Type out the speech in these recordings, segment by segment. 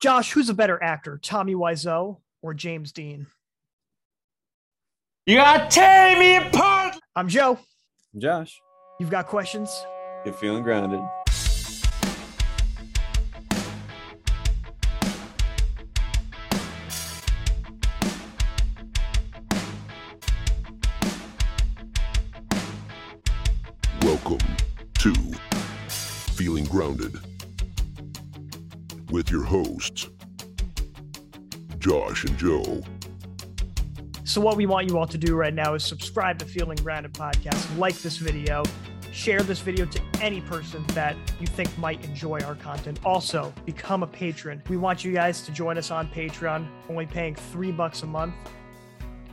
Josh, who's a better actor, Tommy Wiseau or James Dean? You gotta tear me apart. I'm Joe. Josh, You've got questions? you're feeling grounded. Welcome to Feeling Grounded with your hosts, Josh and Joe. So, what we want you all to do right now is subscribe to Feeling Grounded Podcast, like this video, share this video to any person that you think might enjoy our content. Also, become a patron. We want you guys to join us on Patreon, only paying three bucks a month.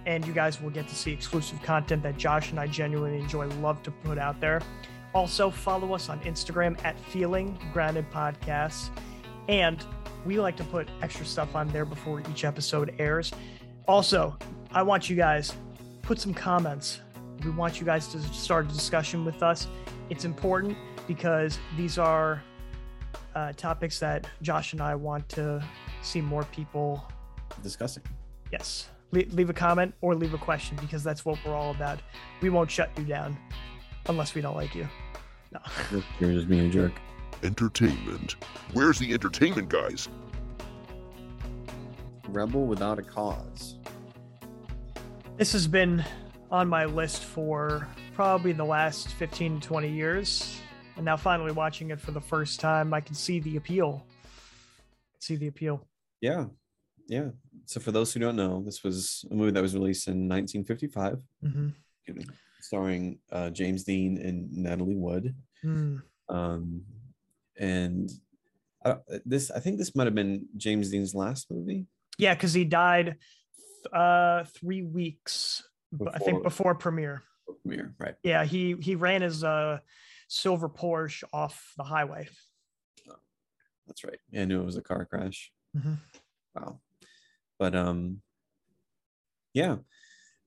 And you guys will get to see exclusive content that Josh and I genuinely enjoy, love to put out there. Also, follow us on Instagram at Feeling Grounded Podcasts. And we like to put extra stuff on there before each episode airs. Also, I want you guys put some comments. We want you guys to start a discussion with us. It's important because these are uh, topics that Josh and I want to see more people. Discussing. Yes, Le- leave a comment or leave a question because that's what we're all about. We won't shut you down unless we don't like you. No. You're just being a jerk. Entertainment. Where's the entertainment, guys? Rebel without a cause. This has been on my list for probably the last 15 to 20 years. And now finally watching it for the first time, I can see the appeal. See the appeal. Yeah. Yeah. So for those who don't know, this was a movie that was released in 1955, hmm starring uh, James Dean and Natalie Wood. Mm. Um, and uh, this, I think this might have been James Dean's last movie. Yeah, because he died uh, three weeks, I think, Before- before premiere. Premiere, right? Yeah, he he ran his uh, silver Porsche off the highway. That's right. Yeah, I knew it was a car crash. Mhm. Wow. But um yeah.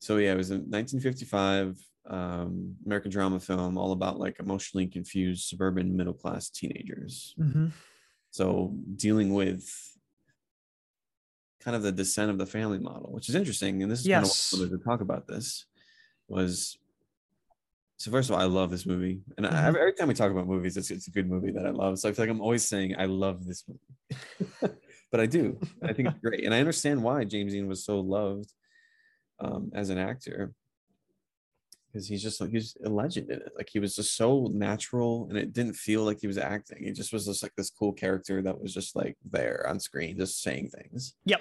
So yeah, it was in 1955 um American drama film all about like emotionally confused suburban middle class teenagers. Mhm. So dealing with kind of the descent of the family model, which is interesting. And this is Yes. kind of what to talk about this was so first of all, I love this movie. And I, Mhm. every time we talk about movies, it's, it's a good movie that I love. So I feel like I'm always saying I love this movie. but I do. I think it's great. And I understand why James Dean was so loved um, as an actor. Because he's just like he's a legend in it. Like he was just so natural and it didn't feel like he was acting. He just was just like this cool character that was just like there on screen, just saying things. Yep.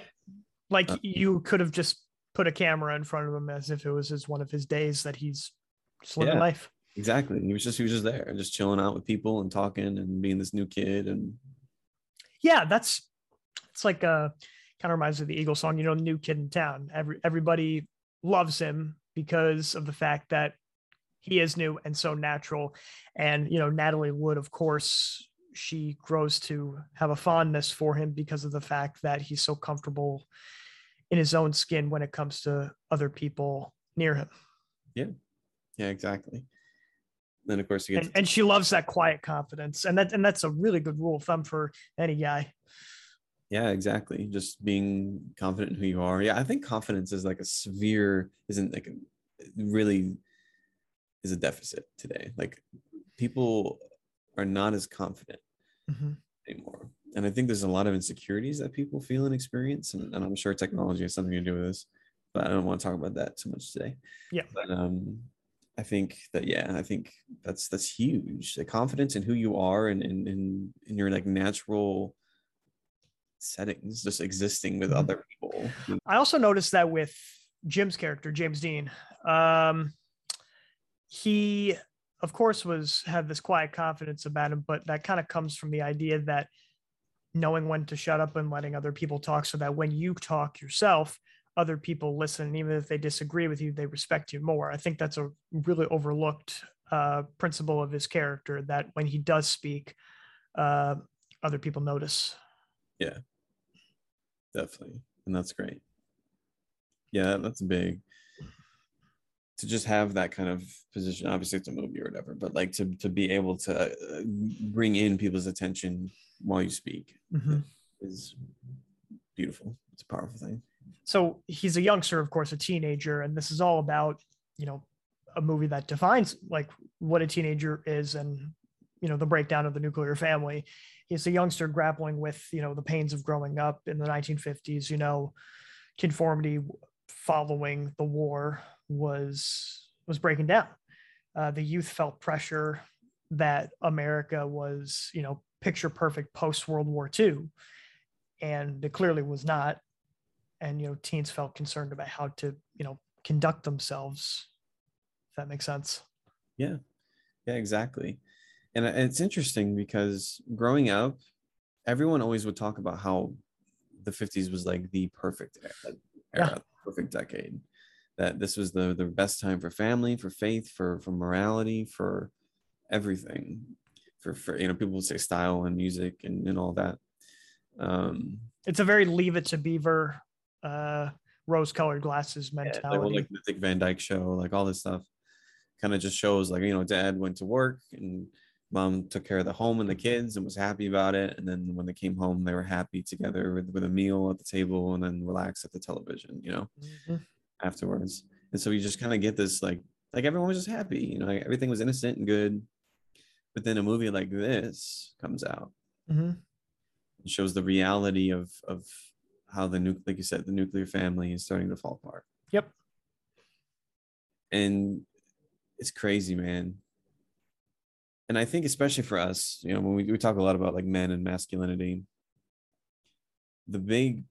Like Uh, you could have just put a camera in front of him as if it was his one of his days that he's just living Yeah. life. Exactly. He was just he was just there, just chilling out with people and talking and being this new kid. And yeah that's it's like uh kind of reminds me of the eagle song you know new kid in town every everybody loves him because of the fact that he is new and so natural. And you know natalie wood of course she grows to have a fondness for him because of the fact that he's so comfortable in his own skin when it comes to other people near him. Yeah, Yeah, exactly. Then of course gets and, and she loves that quiet confidence. And that and that's a really good rule of thumb for any guy Yeah, exactly. Just being confident in who you are. Yeah, I think confidence is like a severe, isn't like a, really is a deficit today. Like people are not as confident Mhm. anymore. And I think there's a lot of insecurities that people feel and experience. And, and I'm sure technology has something to do with this, but I don't want to talk about that too much today. Yeah. But um I think that yeah, I think that's that's huge. The confidence in who you are and in in, in your like natural settings, just existing with Mhm. other people. I also noticed that with Jim's character, James Dean, um, he, of course, was had this quiet confidence about him, but that kind of comes from the idea that knowing when to shut up and letting other people talk, so that when you talk yourself, other people listen, and even if they disagree with you, they respect you more. I think that's a really overlooked uh, principle of his character. That when he does speak, uh, other people notice. Definitely and that's great yeah that's big to just have that kind of position obviously it's a movie or whatever but like to to be able to uh, bring in people's attention while you speak Mhm. is beautiful. It's a powerful thing. So he's a youngster, of course, a teenager, and this is all about, you know, a movie that defines like what a teenager is and you know the breakdown of the nuclear family. He's a youngster grappling with you know the pains of growing up in the 1950s you know conformity following the war was was breaking down. Uh, the youth felt pressure that america was you know picture perfect post world war ii and it clearly was not. And you know teens felt concerned about how to you know conduct themselves if that makes sense. Yeah, yeah, exactly. And uh, it's interesting because growing up, everyone always would talk about how the 50s was like the perfect e- like, Yeah. era, perfect decade. That this was the the best time for family, for faith, for for morality, for everything. For for you know, people would say style and music and, and all that. Um it's a very leave it to beaver uh rose colored glasses yeah, mentality like, well, like the Dick Van Dyke show, like all this stuff kind of just shows like you know, dad went to work and mom took care of the home and the kids and was happy about it. And then when they came home, they were happy together with, with a meal at the table and then relaxed at the television, you know, Mhm. afterwards. And so you just kind of get this like like everyone was just happy, you know, like, everything was innocent and good. But then a movie like this comes out Mhm. and shows the reality of of how the nuke like you said, the nuclear family is starting to fall apart. Yep. and it's crazy man and i think especially for us you know when we, we talk a lot about like men and masculinity the big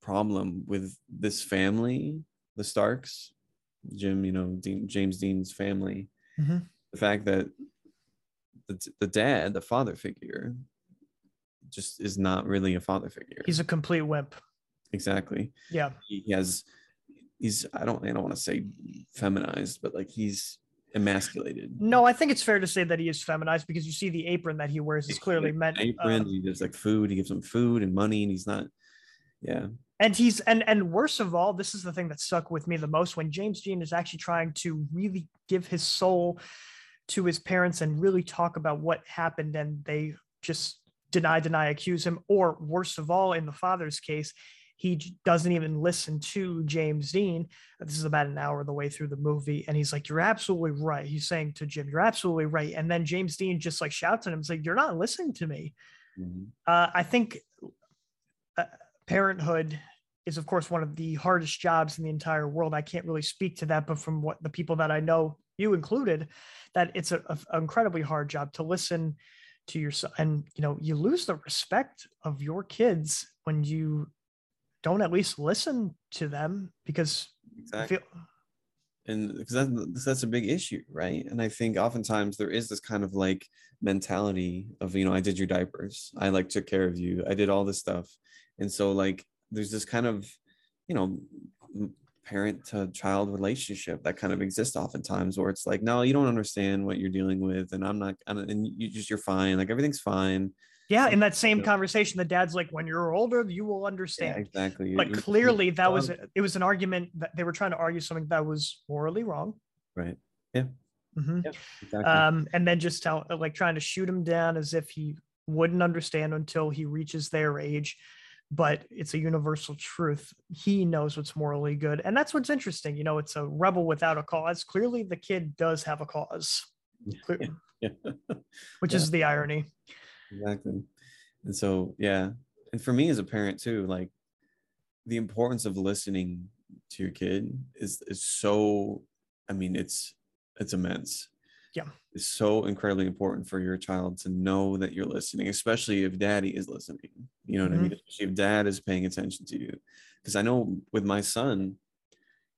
problem with this family the starks jim you know dean, james dean's family Mhm. the fact that the, the dad the father figure just is not really a father figure. He's a complete wimp. Exactly. Yeah. He he has he's i don't i don't want to say feminized but like he's emasculated. No i think it's fair to say that he is feminized because you see the apron that he wears is clearly Like, meant apron um, he gives like food. He gives him food and money and he's not yeah. And he's and and worst of all this is the thing that stuck with me the most. When james dean is actually trying to really give his soul to his parents and really talk about what happened and they just deny deny accuse him or worst of all in the father's case he doesn't even listen to james dean this is about an hour of the way through the movie and he's like you're absolutely right he's saying to jim you're absolutely right and then james dean just like shouts at him like you're not listening to me Mhm. uh, I think uh, parenthood is, of course, one of the hardest jobs in the entire world. I can't really speak to that, but from what the people that I know, you included, that it's an incredibly hard job to listen to yourself, and you know, you lose the respect of your kids when you don't at least listen to them because exactly. feel and because that's, that's a big issue right? And i think oftentimes there is this kind of like mentality of you know i did your diapers. I like took care of you. I did all this stuff. And so like there's this kind of you know parent to child relationship that kind of exists oftentimes where it's like no you don't understand what you're dealing with and i'm not and you just you're fine. Like everything's fine yeah. In that same Yeah. conversation, the dad's like, "When you're older, you will yeah understand." exactly but clearly that was it was an argument that they were trying to argue something that was morally wrong right Yeah. Mhm. exactly um and then just tell like trying to shoot him down as if he wouldn't understand until he reaches their age but it's a universal truth he knows what's morally good and that's what's interesting you know it's a rebel without a cause clearly the kid does have a cause yeah. which Yeah. is the irony exactly. And so yeah and for me as a parent too like the importance of listening to your kid is is so i mean it's it's immense. Yeah. it's so incredibly important for your child to know that you're listening especially if daddy is listening you know what i mean? Mm-hmm. Especially if dad is paying attention to you. Because i know with my son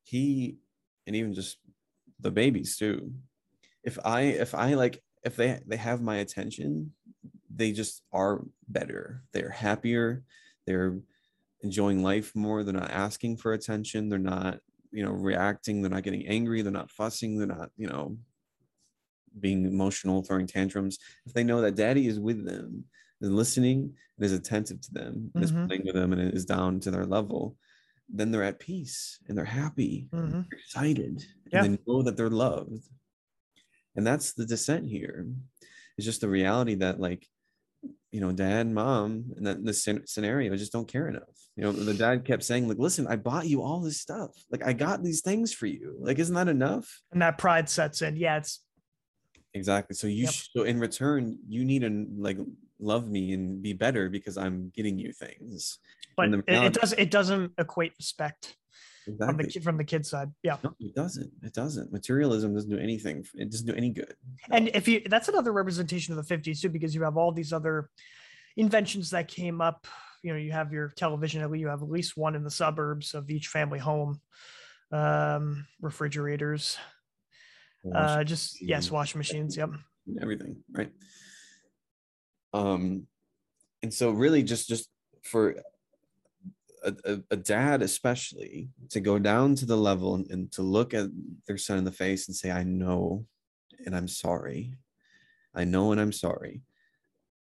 he and even just the babies too if i if i like if they they have my attention they just are better. They're happier. They're enjoying life more. They're not asking for attention. They're not you know reacting. They're not getting angry. They're not fussing. They're not you know being emotional throwing tantrums. If they know that daddy is with them is listening and is attentive to them and is playing with them and is down to their level then they're at peace and they're happy Mhm. they're excited Yeah. and they know that they're loved. And that's the descent here. It's just the reality that like you know dad mom and that in this scenario just don't care enough. You know the dad kept saying like listen i bought you all this stuff. Like i got these things for you. Like isn't that enough? And that pride sets in. Yeah, it's exactly. So you Yep. so in return you need to like love me and be better because i'm getting you things. But it, it does it doesn't equate respect from the kid from the kid side. Yeah. no it doesn't it doesn't materialism doesn't do anything it doesn't do any good And if you that's another representation of the 50s too, because you have all these other inventions that came up. You know, you have your television, at least you have at least one in the suburbs of each family home. Um, refrigerators, uh, just yes, machine. washing machines. Yep. everything right um and so really just just for a, a, dad especially to go down to the level and, and to look at their son in the face and say i know and i'm sorry. I know and i'm sorry.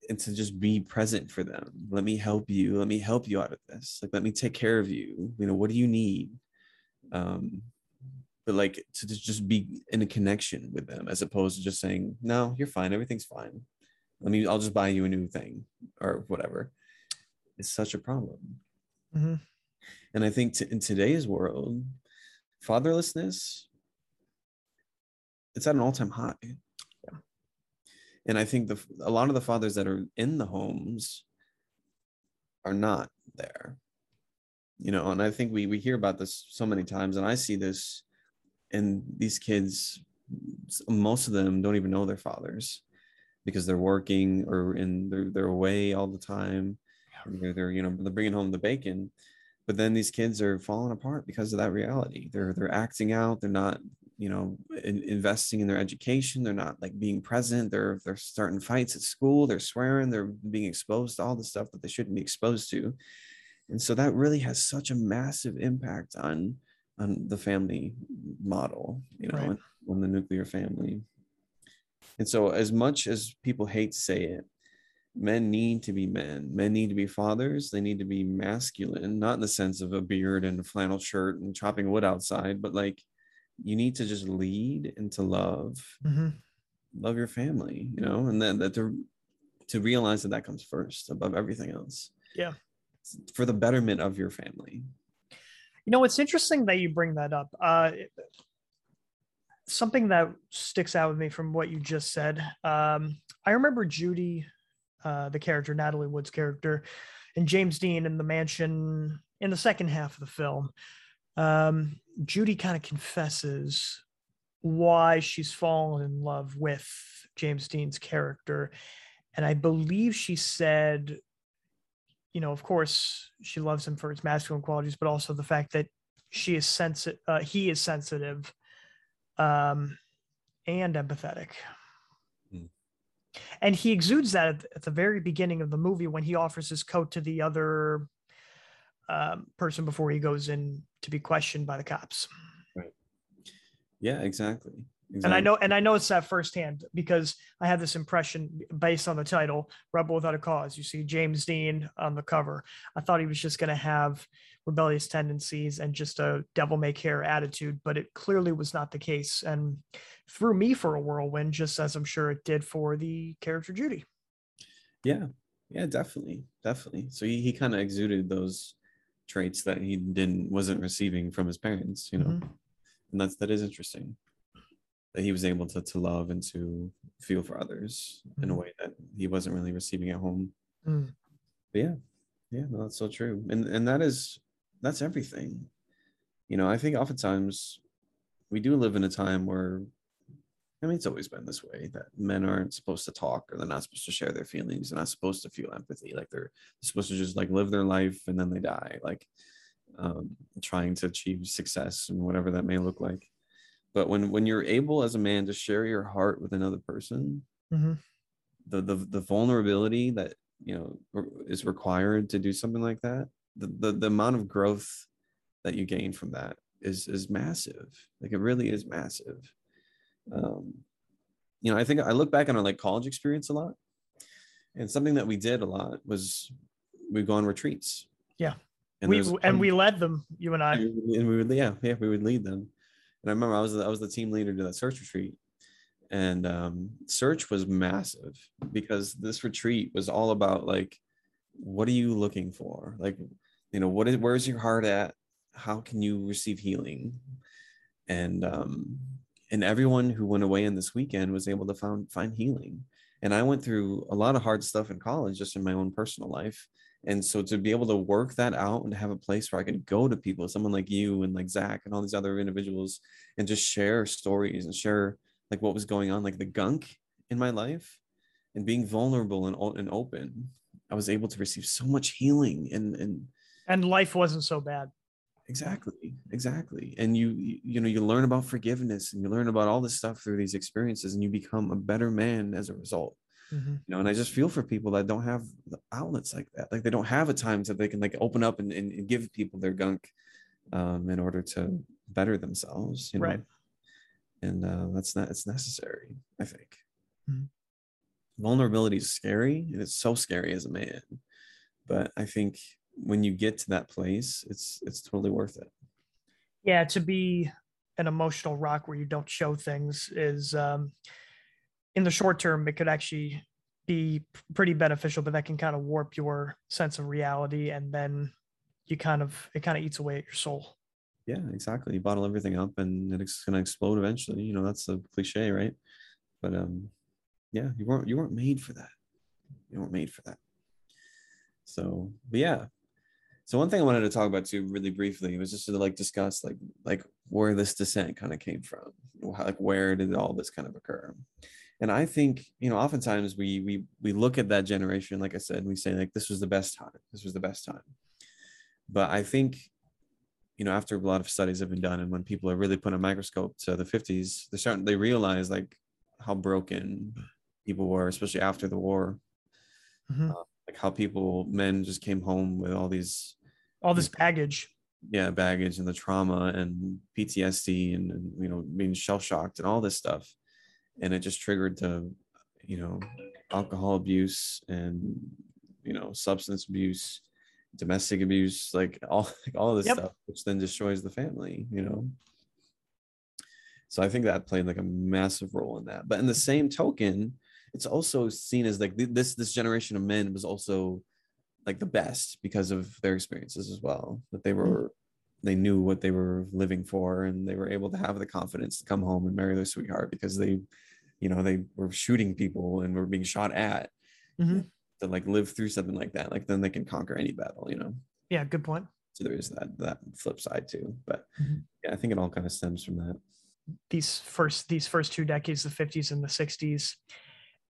And to just be present for them. Let me help you. Let me help you out of this. Like let me take care of you. You know what do you need? Um but like to just be in a connection with them as opposed to just saying no you're fine. Everything's fine. Let me i'll just buy you a new thing or whatever. It's such a problem Mhm. and i think t- in today's world fatherlessness it's at an all-time high. And i think the a lot of the fathers that are in the homes are not there. You know and i think we we hear about this so many times and i see this and these kids, most of them don't even know their fathers because they're working or in they're, they're away all the time they're, they're you know they're bringing home the bacon but then these kids are falling apart because of that reality. They're they're acting out they're not you know in, investing in their education they're not like being present they're they're starting fights at school they're swearing they're being exposed to all the stuff that they shouldn't be exposed to. And so that really has such a massive impact on on the family model you know Right. on the nuclear family. And so as much as people hate to say it men need to be men men need to be fathers they need to be masculine not in the sense of a beard and a flannel shirt and chopping wood outside but like you need to just lead and to love Mhm. love your family you know and then that to to realize that that comes first above everything else Yeah. for the betterment of your family You know, it's interesting that you bring that up. Uh, something that sticks out with me from what you just said. Um, I remember Judy, uh, the character, Natalie Wood's character, and James Dean in the mansion in the second half of the film. Um, Judy kind of confesses why she's fallen in love with James Dean's character. And I believe she said, you know, of course, she loves him for his masculine qualities, but also the fact that she is sensitive, uh, he is sensitive um, and empathetic. And he exudes that at, at the very beginning of the movie when he offers his coat to the other um, person before he goes in to be questioned by the cops. Right. Yeah exactly, exactly. And I know, and I know it's that firsthand because I had this impression based on the title, "Rebel Without a Cause." You see James Dean on the cover. I thought he was just going to have rebellious tendencies and just a devil may care attitude, but it clearly was not the case, and threw me for a whirlwind, just as I'm sure it did for the character Judy. yeah. Yeah definitely. Definitely. So he, he kind of exuded those traits that he didn't wasn't receiving from his parents you know? Mhm. and that's that is interesting. That he was able to to love and to feel for others in a Mhm. way that he wasn't really receiving at home. Mm. but yeah. Yeah no, that's so true. And and that is that's everything. You know i think oftentimes we do live in a time where i mean it's always been this way that men aren't supposed to talk or they're not supposed to share their feelings. They're not supposed to feel empathy. Like they're supposed to just like live their life and then they die like um, trying to achieve success and whatever that may look like. But when when you're able as a man to share your heart with another person Mhm. the the, the vulnerability that you know is required to do something like that the, the the amount of growth that you gain from that is is massive. Like it really is massive. Um you know i think i look back on our like college experience a lot and something that we did a lot was we'd go on retreats. Yeah. and we and one- we led them, you and I. and we would yeah yeah we would lead them. And i remember i was the, i was the team leader to that search retreat. And um, search was massive because this retreat was all about like what are you looking for? Like you know what is where's your heart at? How can you receive healing? And um and everyone who went away in this weekend was able to find find healing. And i went through a lot of hard stuff in college just in my own personal life. And so to be able to work that out and have a place where i could go to people someone like you and like zach and all these other individuals and just share stories and share like what was going on like the gunk in my life and being vulnerable and, and open i was able to receive so much healing and and and life wasn't so bad exactly exactly and you you know you learn about forgiveness and you learn about all this stuff through these experiences and you become a better man as a result Mhm. you know and i just feel for people that don't have the outlets like that like they don't have a time that they can like open up and, and, and give people their gunk um in order to better themselves you know Right. and uh that's not it's necessary i think Mhm. Vulnerability is scary and it's so scary as a man. But i think when you get to that place it's it's totally worth it. Yeah to be an emotional rock where you don't show things is um in the short term it could actually be pretty beneficial but that can kind of warp your sense of reality and then you kind of it kind of eats away at your soul. Yeah exactly. You bottle everything up and it's going to explode eventually. You know that's a cliche right? But um yeah you weren't you weren't made for that. You weren't made for that. So but yeah. So one thing i wanted to talk about too really briefly was just to like discuss like like where this descent kind of came from. Like where did all this kind of occur? And i think you know oftentimes we we we look at that generation like i said and we say like this was the best time. This was the best time. But i think you know after a lot of studies have been done and when people are really put a microscope to the 50s they're starting they realize like how broken people were especially after the war. Mhm. like how people men just came home with all these all this baggage. Yeah baggage and the trauma and ptsd and, and you know being shell shocked and all this stuff. And it just triggered the you know alcohol abuse and you know substance abuse domestic abuse like all like all this Yep. stuff which then destroys the family you know? So i think that played like a massive role in that. But in the same token it's also seen as like this this generation of men was also like the best because of their experiences as well that they were they knew what they were living for and they were able to have the confidence to come home and marry their sweetheart because they you know they were shooting people and were being shot at Mhm. to like live through something like that. Like then they can conquer any battle you know? Yeah good point. So there is that that flip side too but Mhm. yeah i think it all kind of stems from that. These first these first two decades the 50s and the 60s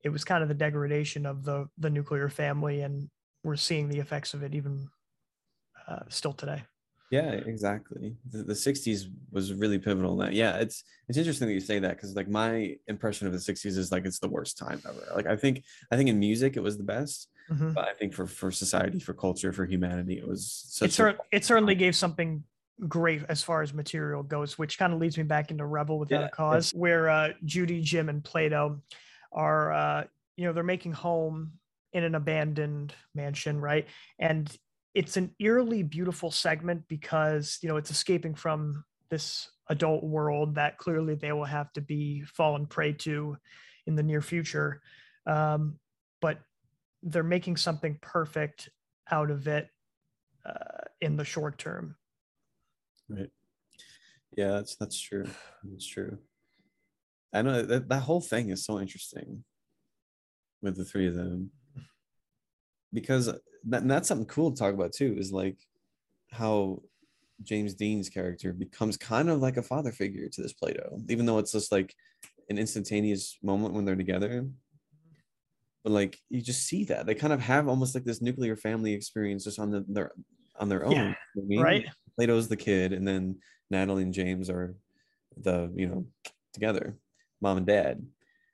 it was kind of the degradation of the the nuclear family and we're seeing the effects of it even uh, still today. Yeah exactly. The, the 60s was really pivotal in that. Yeah it's it's interesting that you say that because like my impression of the 60s is like it's the worst time ever. Like i think i think in music it was the best Mhm. but i think for for society for culture for humanity it was such it, cer- it certainly gave something great as far as material goes, which kind of leads me back into Rebel Without Yeah, a Cause, where uh, Judy, Jim, and Plato are, uh, you know, they're making home in an abandoned mansion, right? And it's an eerily beautiful segment because, you know, it's escaping from this adult world that clearly they will have to be fallen prey to in the near future. Um, but they're making something perfect out of it uh, in the short term. Right. Yeah, that's that's true. That's true. I know that that whole thing is so interesting with the three of them because uh, that, and that's something cool to talk about too. Is like how James Dean's character becomes kind of like a father figure to this Plato, even though it's just like an instantaneous moment when they're together. But like you just see that they kind of have almost like this nuclear family experience just on the, their on their own. Yeah, you know I mean? right? Plato's the kid, and then Natalie and James are the you know together, mom and dad,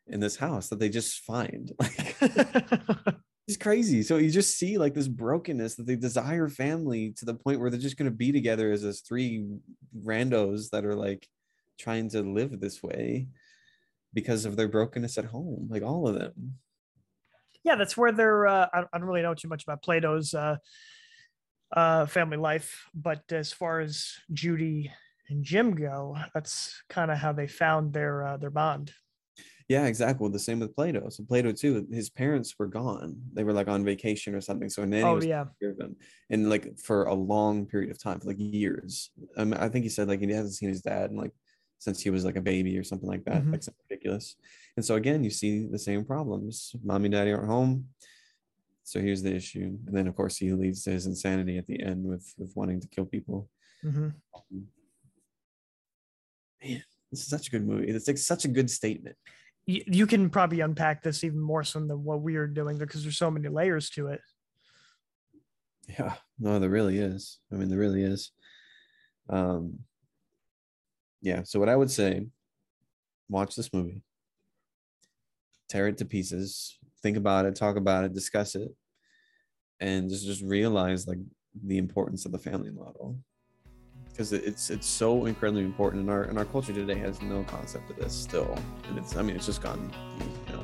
in this house that they just find. Like it's crazy. So you just see like this brokenness that they desire family to the point where they're just gonna be together as this three randos that are like trying to live this way because of their brokenness at home. Like all of them. yeah, that's where they're. Uh, I, I don't really know too much about Plato's uh, uh, family life, but as far as Judy and Jim go, that's kind of how they found their uh, their bond. Yeah, exactly. Well, the same with Plato. So Plato too, his parents were gone. They were like on vacation or something. So nanny Oh was yeah. taking care of them, and like for a long period of time, for like years. Um, I think he said like he hasn't seen his dad in like since he was like a baby or something like that. Mhm. Like something ridiculous. And so again, you see the same problems. Mommy and daddy aren't home. So here's the issue. And then of course he leads to his insanity at the end with with wanting to kill people. hmm Man, this is such a good movie. It's like such a good statement. You, you can probably unpack this even more so than what we are doing because there's so many layers to it. Yeah, no, there really is. I mean, there really is. Um, yeah. So what I would say, watch this movie, tear it to pieces, think about it, talk about it, discuss it, and just just realize like the importance of the family model because it's it's so incredibly important and our and our culture today has no concept of this still and it's i mean it's just gone you know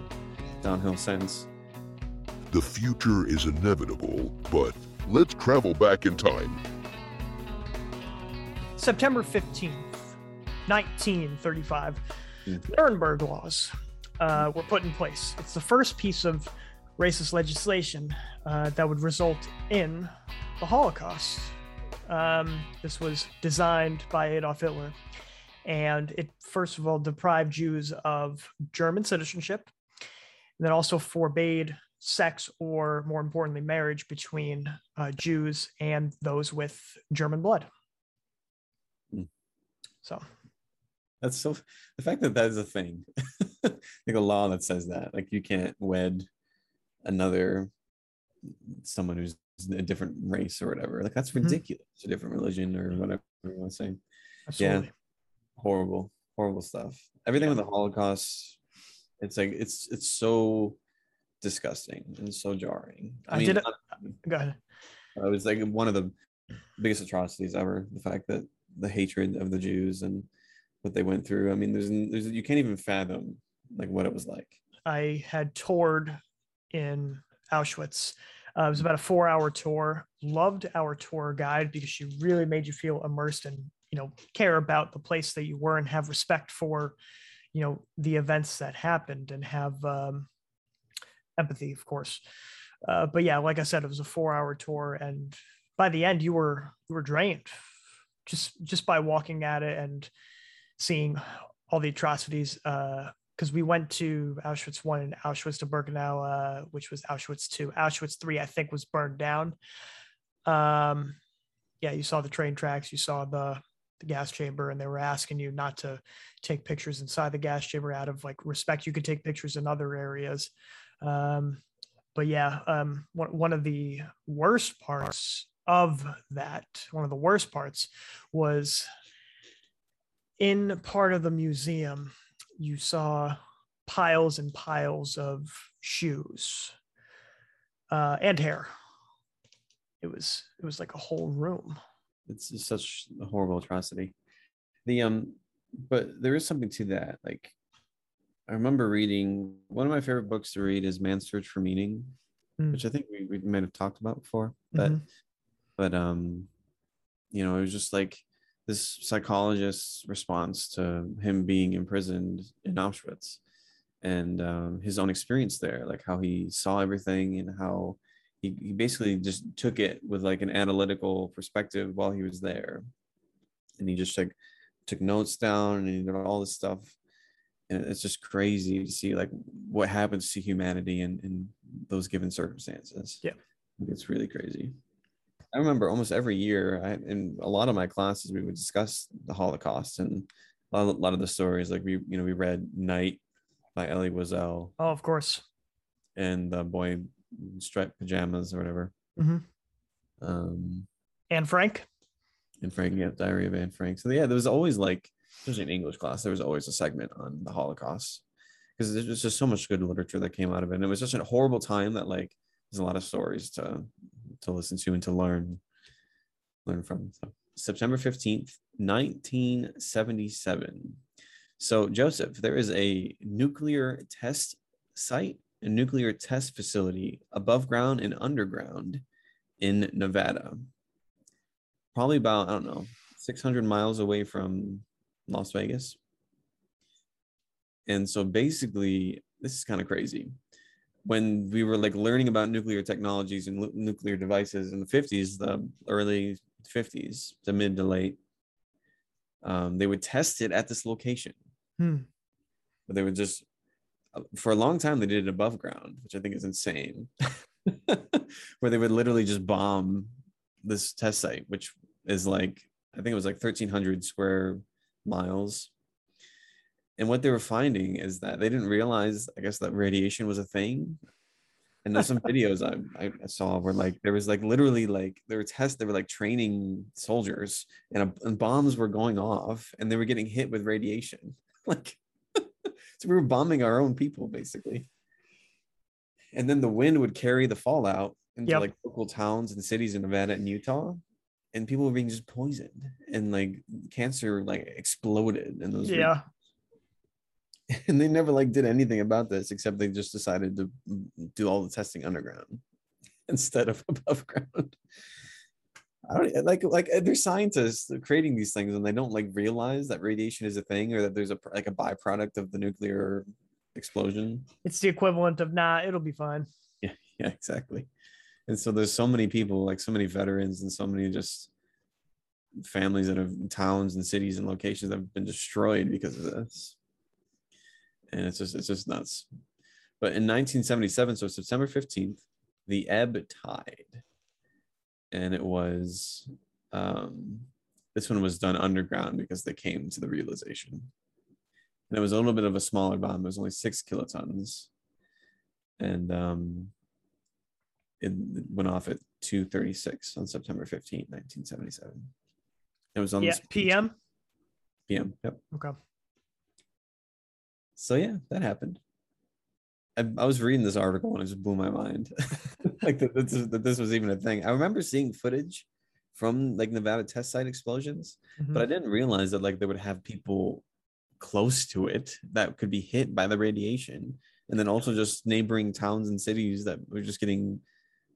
downhill since The future is inevitable, but let's travel back in time. September 15th, 1935, Hmm. Nuremberg laws uh, were put in place. It's the first piece of racist legislation uh, that would result in the Holocaust. Um, this was designed by Adolf Hitler, and it first of all deprived Jews of German citizenship, and then also forbade sex or, more importantly, marriage between uh, Jews and those with German blood. Hmm. So That's so the fact that that is a thing, like a law that says that, like you can't wed another someone who's a different race or whatever. Like that's Mhm. ridiculous. A different religion or whatever you want to say. absolutely. Horrible, horrible stuff. Everything with the Holocaust, it's like it's it's so disgusting and so jarring. I did it- honestly, Go ahead. it was like one of the biggest atrocities ever. The fact that the hatred of the Jews and what they went through. I mean, there's, there's you can't even fathom like what it was like. I had toured in Auschwitz. Uh, it was about a four-hour tour. Loved our tour guide because she really made you feel immersed and you know care about the place that you were and have respect for you know the events that happened and have um, empathy, of course. Uh, but yeah, like I said, it was a four-hour tour, and by the end, you were you were drained just just by walking at it and seeing all the atrocities. Uh, because we went to Auschwitz one and Auschwitz to Birkenau, uh, which was Auschwitz two. Auschwitz three, I think, was burned down. Um, yeah, you saw the train tracks, you saw the the gas chamber, and they were asking you not to take pictures inside the gas chamber out of like respect. You could take pictures in other areas. Um, but yeah, um, one one of the worst parts of that, one of the worst parts, was in part of the museum you saw piles and piles of shoes uh, and hair. It was it was like a whole room. It's just such a horrible atrocity. The um, but there is something to that. Like, I remember reading one of my favorite books to read is Man's Search for Meaning, Mm. which I think we, we might have talked about before. But Mhm. but um, you know, it was just like this psychologist's response to him being imprisoned in Auschwitz and um, his own experience there, like how he saw everything and how he, he basically just took it with like an analytical perspective while he was there. And he just like took notes down and he did all this stuff. And it's just crazy to see like what happens to humanity in, in those given circumstances. Yeah. It's really crazy. I remember almost every year, I, in a lot of my classes, we would discuss the Holocaust and a lot, of, a lot of the stories. Like we, you know, we read Night by Elie Wiesel Oh, of course. and the boy in striped pajamas or whatever. Mhm. Um, Anne Frank. Anne Frank, yeah, Diary of Anne Frank. So yeah, there was always like, especially in English class, there was always a segment on the Holocaust because there's just- just so much good literature that came out of it. And it was just a horrible time that like there's a lot of stories to to listen to and to learn learn from. So September 15th, 1977. So Joseph, there is a nuclear test site, a nuclear test facility above ground and underground in Nevada. Probably about, I don't know, 600 miles away from Las Vegas. And so basically, this is kind of crazy. When we were like learning about nuclear technologies and lu- nuclear devices in the 50s, the early 50s to mid to late, um, they would test it at this location. Hmm. But they would just, uh, for a long time, they did it above ground, which I think is insane. Where they would literally just bomb this test site, which is like, I think it was like 1,300 square miles. And what they were finding is that they didn't realize, I guess, that radiation was a thing. And there's some videos I, I saw where like there was like literally like there were tests, they were like training soldiers and, a, and bombs were going off and they were getting hit with radiation. Like, so we were bombing our own people basically. And then the wind would carry the fallout into Yep. like local towns and cities in Nevada and Utah. And people were being just poisoned and like cancer like exploded in those Yeah. and they never like did anything about this except they just decided to do all the testing underground instead of above ground. I don't like like uh, they're scientists creating these things and they don't like realize that radiation is a thing or that there's a like a byproduct of the nuclear explosion. It's the equivalent of nah, it'll be fine. Yeah, yeah exactly. And so there's so many people like so many veterans and so many just families that have towns and cities and locations that have been destroyed because of this and it's just it's just nuts but in 1977 so september 15th the ebb tide and it was um this one was done underground because they came to the realization and it was a little bit of a smaller bomb it was only six kilotons and um it went off at 2:36 on September 15th, 1977. It was on Yeah. PM. PM. Yep. Okay. So yeah, that happened. I, I was reading this article and it just blew my mind, like that this, that this was even a thing. I remember seeing footage from like Nevada test site explosions, but mm-hmm. I didn't realize that like they would have people close to it that could be hit by the radiation, and then also just neighboring towns and cities that were just getting,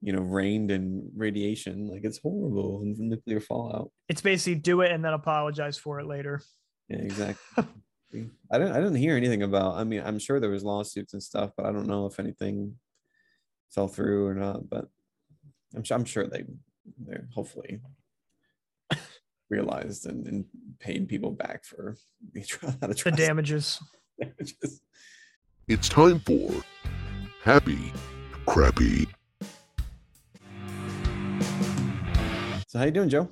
you know, rained in radiation. Like it's horrible and nuclear fallout. It's basically do it and then apologize for it later. Yeah, exactly. I didn't I didn't hear anything about I mean, I'm sure there was lawsuits and stuff, but I don't know if anything fell through or not, but I'm sure I'm sure they they're hopefully realized and, and paid people back for the The atrocities. damages. damages. It's time for Happy Crappy. So how you doing, Joe?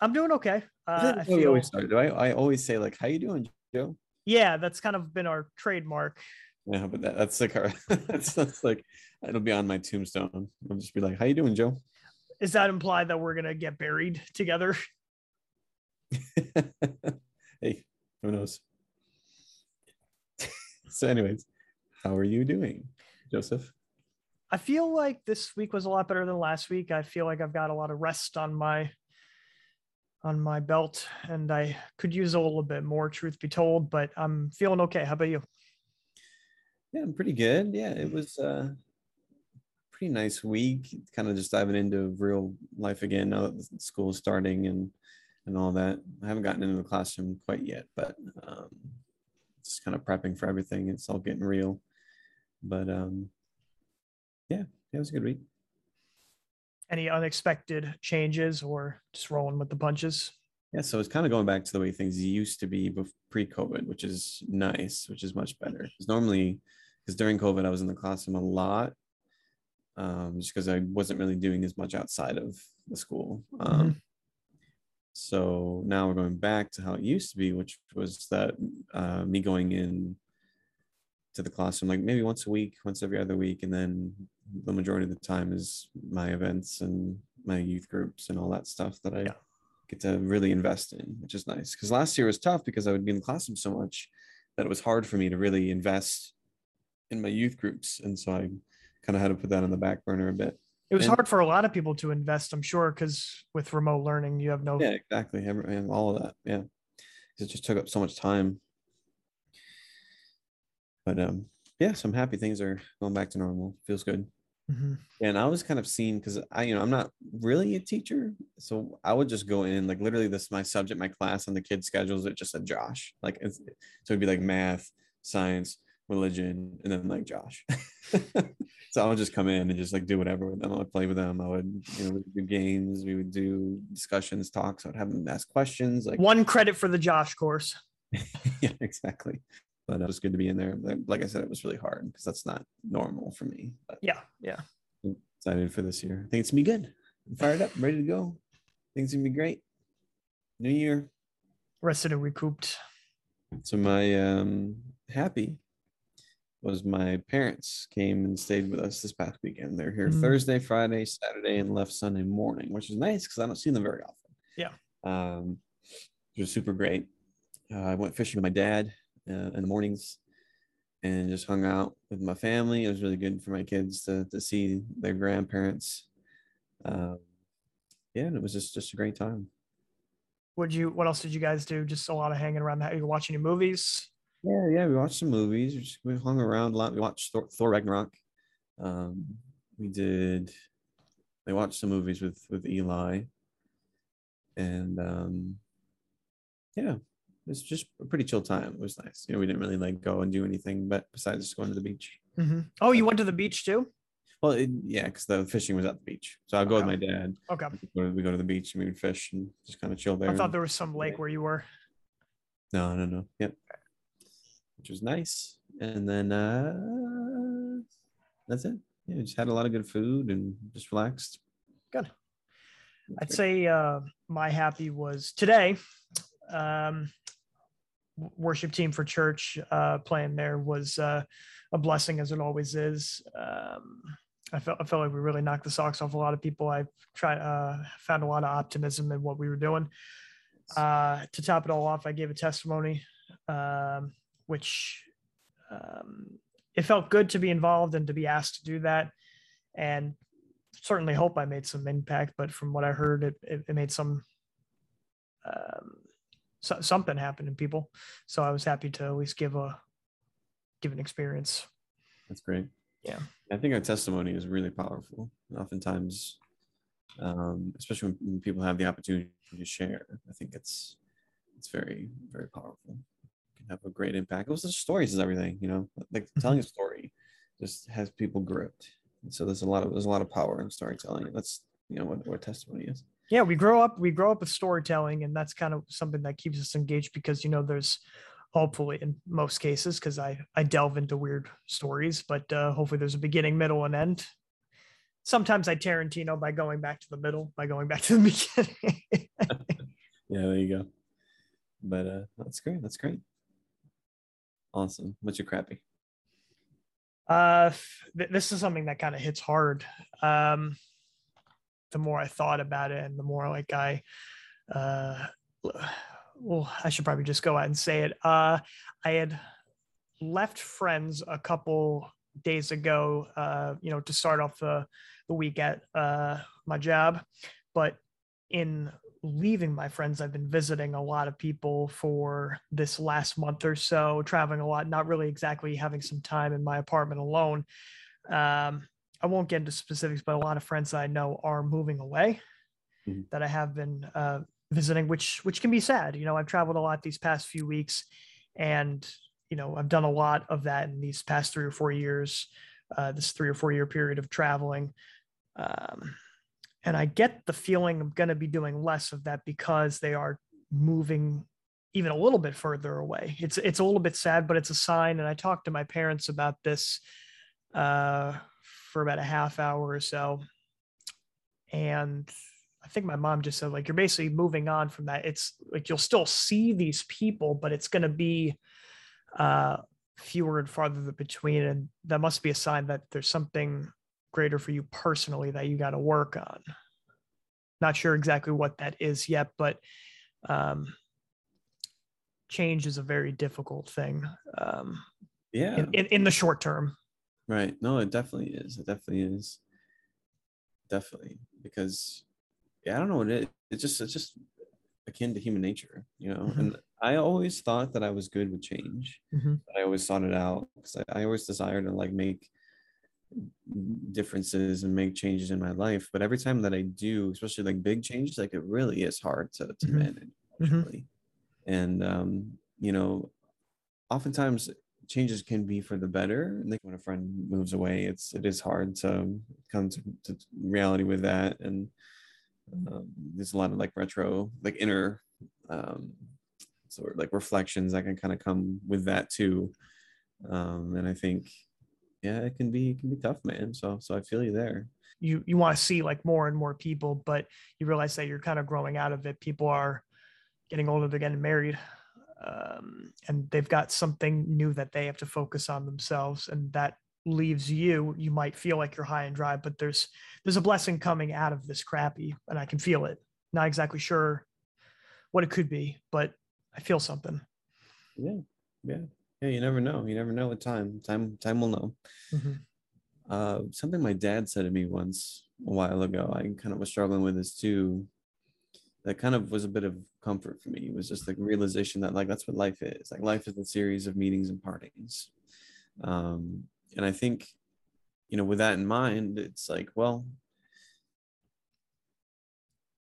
I'm doing okay. Uh, think I that's how we feel, always start. Do I, I always say like how you doing, Joe? yeah, that's kind of been our trademark. Yeah, but that, that's like our that's, that's like it'll be on my tombstone. I'll just be like, how you doing, Joe? Is that imply that we're gonna get buried together? hey, who knows? so, anyways, how are you doing, Joseph? I feel like this week was a lot better than last week. I feel like I've got a lot of rest on my on my belt and I could use a little bit more truth be told, but I'm feeling okay. How about you? Yeah, I'm pretty good. Yeah, it was uh pretty nice week. Kind of just diving into real life again now that the school is starting and and all that. I haven't gotten into the classroom quite yet, but um just kind of prepping for everything. It's all getting real. But um yeah, it was a good week. Any unexpected changes or just rolling with the punches? Yeah, so it's kind of going back to the way things used to be bef- pre-COVID, which is nice, which is much better. Because normally, because during COVID, I was in the classroom a lot, um, just because I wasn't really doing as much outside of the school. Um, So now we're going back to how it used to be, which was that uh, me going in to the classroom like maybe once a week, once every other week, and then the majority of the time is my events and my youth groups and all that stuff that I Yeah. get to really invest in, which is nice. Because last year was tough because I would be in the classroom so much that it was hard for me to really invest in my youth groups, and so I kind of had to put that on the back burner a bit. It was And- hard for a lot of people to invest, I'm sure, because with remote learning, you have no Yeah, exactly. every- all of that. Yeah, it just took up so much time. But um, yeah, so I'm happy things are going back to normal. Feels good. Mhm. And I was kind of seen because I, you know, I'm not really a teacher, so I would just go in like literally this my subject, my class on the kids' schedules. It just said Josh, like it's, so it'd be like math, science, religion, and then like Josh. so I would just come in and just like do whatever with them. I would play with them. I would, you know, do games. We would do discussions, talks. I would have them ask questions. Like one credit for the Josh course. yeah, exactly. But it was good to be in there. Like I said, it was really hard because that's not normal for me. But yeah, yeah. I'm excited for this year. I think it's gonna be good. I'm fired up, ready to go. Things gonna be great. New year. Rested and recouped. So my um happy was my parents came and stayed with us this past weekend. They're here Mm. Thursday, Friday, Saturday, and left Sunday morning, which is nice because I don't see them very often. Yeah. Um, it was super great. Uh, I went fishing with my dad uh, in the mornings and just hung out with my family. It was really good for my kids to, to see their grandparents. Um, yeah, and it was just just a great time. Would you? What else did you guys do? Just a lot of hanging around. The, you watching any movies? Yeah, yeah, we watched some movies. We, just, we hung around a lot. We watched Thor, Thor Ragnarok. Um, we did. They watched some movies with with Eli, and um, yeah, it's just a pretty chill time. It was nice. You know, we didn't really like go and do anything, but besides just going to the beach. Mm-hmm. Oh, you went to the beach too? Well, it, yeah, because the fishing was at the beach, so I'll go with my dad. Okay. We go, to, we go to the beach and we would fish and just kind of chill there. I thought there was some lake where you were. No, no, no. Yep. Which was nice. And then uh that's it. Yeah, just had a lot of good food and just relaxed. Good. I'd say uh, my happy was today. Um, worship team for church uh, playing there was uh, a blessing, as it always is. Um, I felt I felt like we really knocked the socks off a lot of people. I tried uh, found a lot of optimism in what we were doing. Uh, to top it all off, I gave a testimony, um, which um, it felt good to be involved and to be asked to do that. And certainly hope I made some impact, but from what I heard, it, it, it made some um, so, something happened in people. So I was happy to at least give a give an experience. That's great. Yeah. I think our testimony is really powerful. Oftentimes, um, especially when, when people have the opportunity to share, I think it's it's very, very powerful. It can have a great impact. Also, stories is everything, you know, like telling a story just has people gripped. And so there's a lot of there's a lot of power in storytelling. That's you know what, what testimony is. Yeah, we grow up we grow up with storytelling, and that's kind of something that keeps us engaged because you know there's hopefully in most cases because I I delve into weird stories, but uh, hopefully there's a beginning, middle, and end. Sometimes I Tarantino by going back to the middle, by going back to the beginning. Yeah, there you go. But uh that's great. That's great. Awesome. What's your crappy? Uh, th- this is something that kind of hits hard. Um, the more I thought about it, and the more like I, uh, well, I should probably just go out and say it. Uh, I had left friends a couple days ago. Uh, you know, to start off the the week at uh my job, but in leaving my friends, I've been visiting a lot of people for this last month or so, traveling a lot, not really exactly having some time in my apartment alone. Um, I won't get into specifics, but a lot of friends I know are moving away Mhm. that I have been uh, visiting, which which can be sad. You know, I've traveled a lot these past few weeks, and you know, I've done a lot of that in these past three or four years. Uh, this three or four year period of traveling. Um, and I get the feeling I'm going to be doing less of that because they are moving even a little bit further away. It's it's a little bit sad, but it's a sign. And I talked to my parents about this uh, for about a half hour or so, and I think my mom just said like you're basically moving on from that. It's like you'll still see these people, but it's going to be uh, fewer and farther between, and that must be a sign that there's something greater for you personally that you got to work on. Not sure exactly what that is yet, but um, change is a very difficult thing um, Yeah. in, in, in the short term. Right. No, it definitely is. It definitely is. Definitely. Because yeah, I don't know what it is. It's just it's just akin to human nature, you know. Mhm. And I always thought that I was good with change. Mhm. I always sought it out because I, I always desired to like make differences and make changes in my life. But every time that I do, especially like big changes, like it really is hard to, to Mhm. manage. Mhm. actually. And um, you know, oftentimes changes can be for the better. Like when a friend moves away, it's it is hard to come to, to reality with that, and um, there's a lot of like retro, like inner, um, sort of like reflections that can kind of come with that too. Um, and I think, yeah, it can be it can be tough, man. So so I feel you there. You you want to see like more and more people, but you realize that you're kind of growing out of it. People are getting older, they're getting married, um, and they've got something new that they have to focus on themselves, and that leaves you. You might feel like you're high and dry, but there's there's a blessing coming out of this crappy, and I can feel it. Not exactly sure what it could be, but I feel something. Yeah, yeah, yeah. You never know. You never know with time. Time time will know. Mhm. Uh, something my dad said to me once a while ago. I kind of was struggling with this too. That kind of was a bit of comfort for me. It was just like realization that like that's what life is. Like life is a series of meetings and partings. Um, and I think, you know, with that in mind, it's like, well,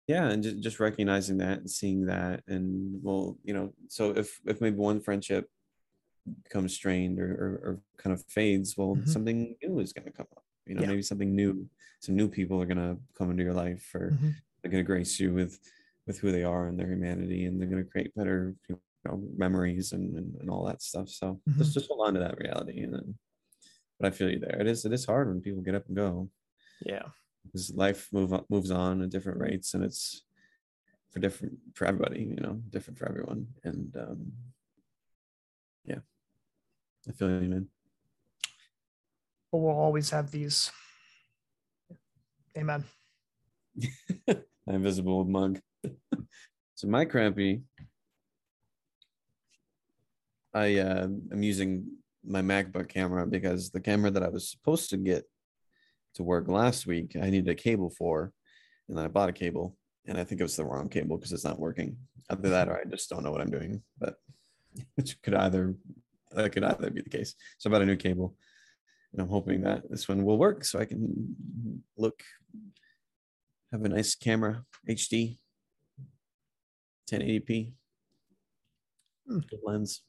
yeah, and just, just recognizing that and seeing that, and well, you know, so if if maybe one friendship becomes strained or, or, or kind of fades, well, Mhm. something new is going to come up. You know, Yeah. maybe something new, some new people are going to come into your life, or Mhm. They're going to grace you with with who they are and their humanity, and they're going to create better you know, memories and, and and all that stuff. So Mhm. just just hold on to that reality, and then. But I feel you there. It is it is hard when people get up and go Yeah. because life move on, moves on at different rates and it's for different for everybody you know different for everyone and um yeah i feel you man But we'll always have these. Amen. my invisible mug. So my crampy, i uh i'm using my macbook camera because the camera that i was supposed to get to work last week i needed a cable for and i bought a cable and i think it was the wrong cable because it's not working. Either that or i just don't know what i'm doing but which could either that could either be the case. So i bought a new cable and i'm hoping that this one will work so i can look have a nice camera hd 1080p Hmm. good lens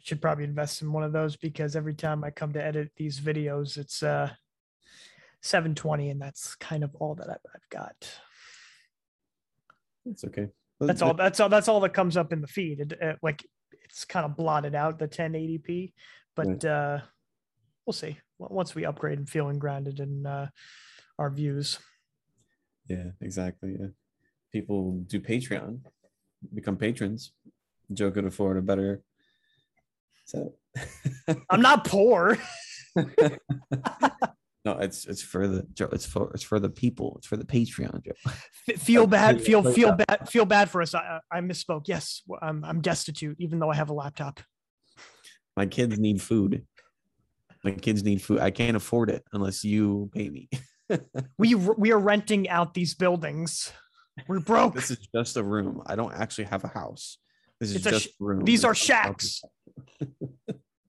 Should probably invest in one of those because every time I come to edit these videos, it's uh 720, and that's kind of all that I've, I've got. it's okay That's all. That's all. That's all that comes up in the feed. It, uh, like it's kind of blotted out the 1080p, but uh we'll see once we upgrade and feeling grounded in uh, our views. Yeah, exactly. Yeah. People do Patreon, become patrons. Joe could afford a better so I'm not poor. no, it's it's for the Joe, it's for it's for the people, it's for the Patreon, Joe. F- feel bad. Feel feel bad. Feel bad for us. I, I I misspoke. Yes, w- I'm I'm destitute, even though I have a laptop. My kids need food. My kids need food. I can't afford it unless you pay me. We we are renting out these buildings. We're broke. This is just a room. I don't actually have a house. This is It's a just sh- a room. these are It's not a house. shacks.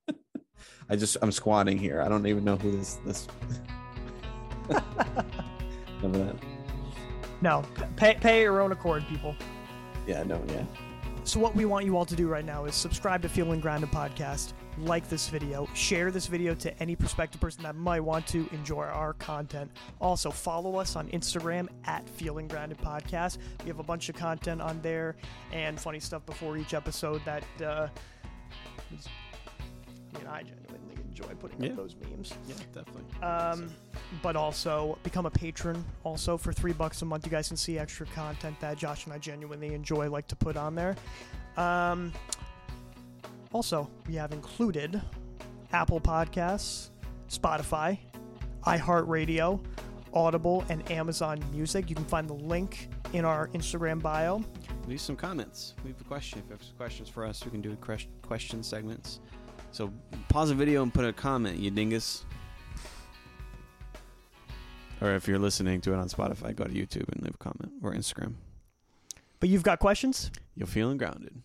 I just I'm squatting here. I don't even know who this this. Remember that? No, pay pay your own accord, people. Yeah, no, yeah. So what we want you all to do right now is subscribe to Feeling Grounded podcast, like this video, share this video to any prospective person that might want to enjoy our content. Also follow us on Instagram at Feeling Grounded Podcast. We have a bunch of content on there and funny stuff before each episode that uh, is, I mean I genuinely enjoy putting Yeah. up those memes. Yeah, definitely. Um, but also become a patron. Also for three bucks a month, you guys can see extra content that Josh and I genuinely enjoy, like to put on there. Um, also, we have included Apple Podcasts, Spotify, iHeartRadio, Audible, and Amazon Music. You can find the link in our Instagram bio. leave some comments. Leave a question. If you have some questions for us, we can do ques- question segments. So pause the video and put a comment, you dingus. Or if you're listening to it on Spotify, go to YouTube and leave a comment or Instagram. But you've got questions? You're feeling grounded.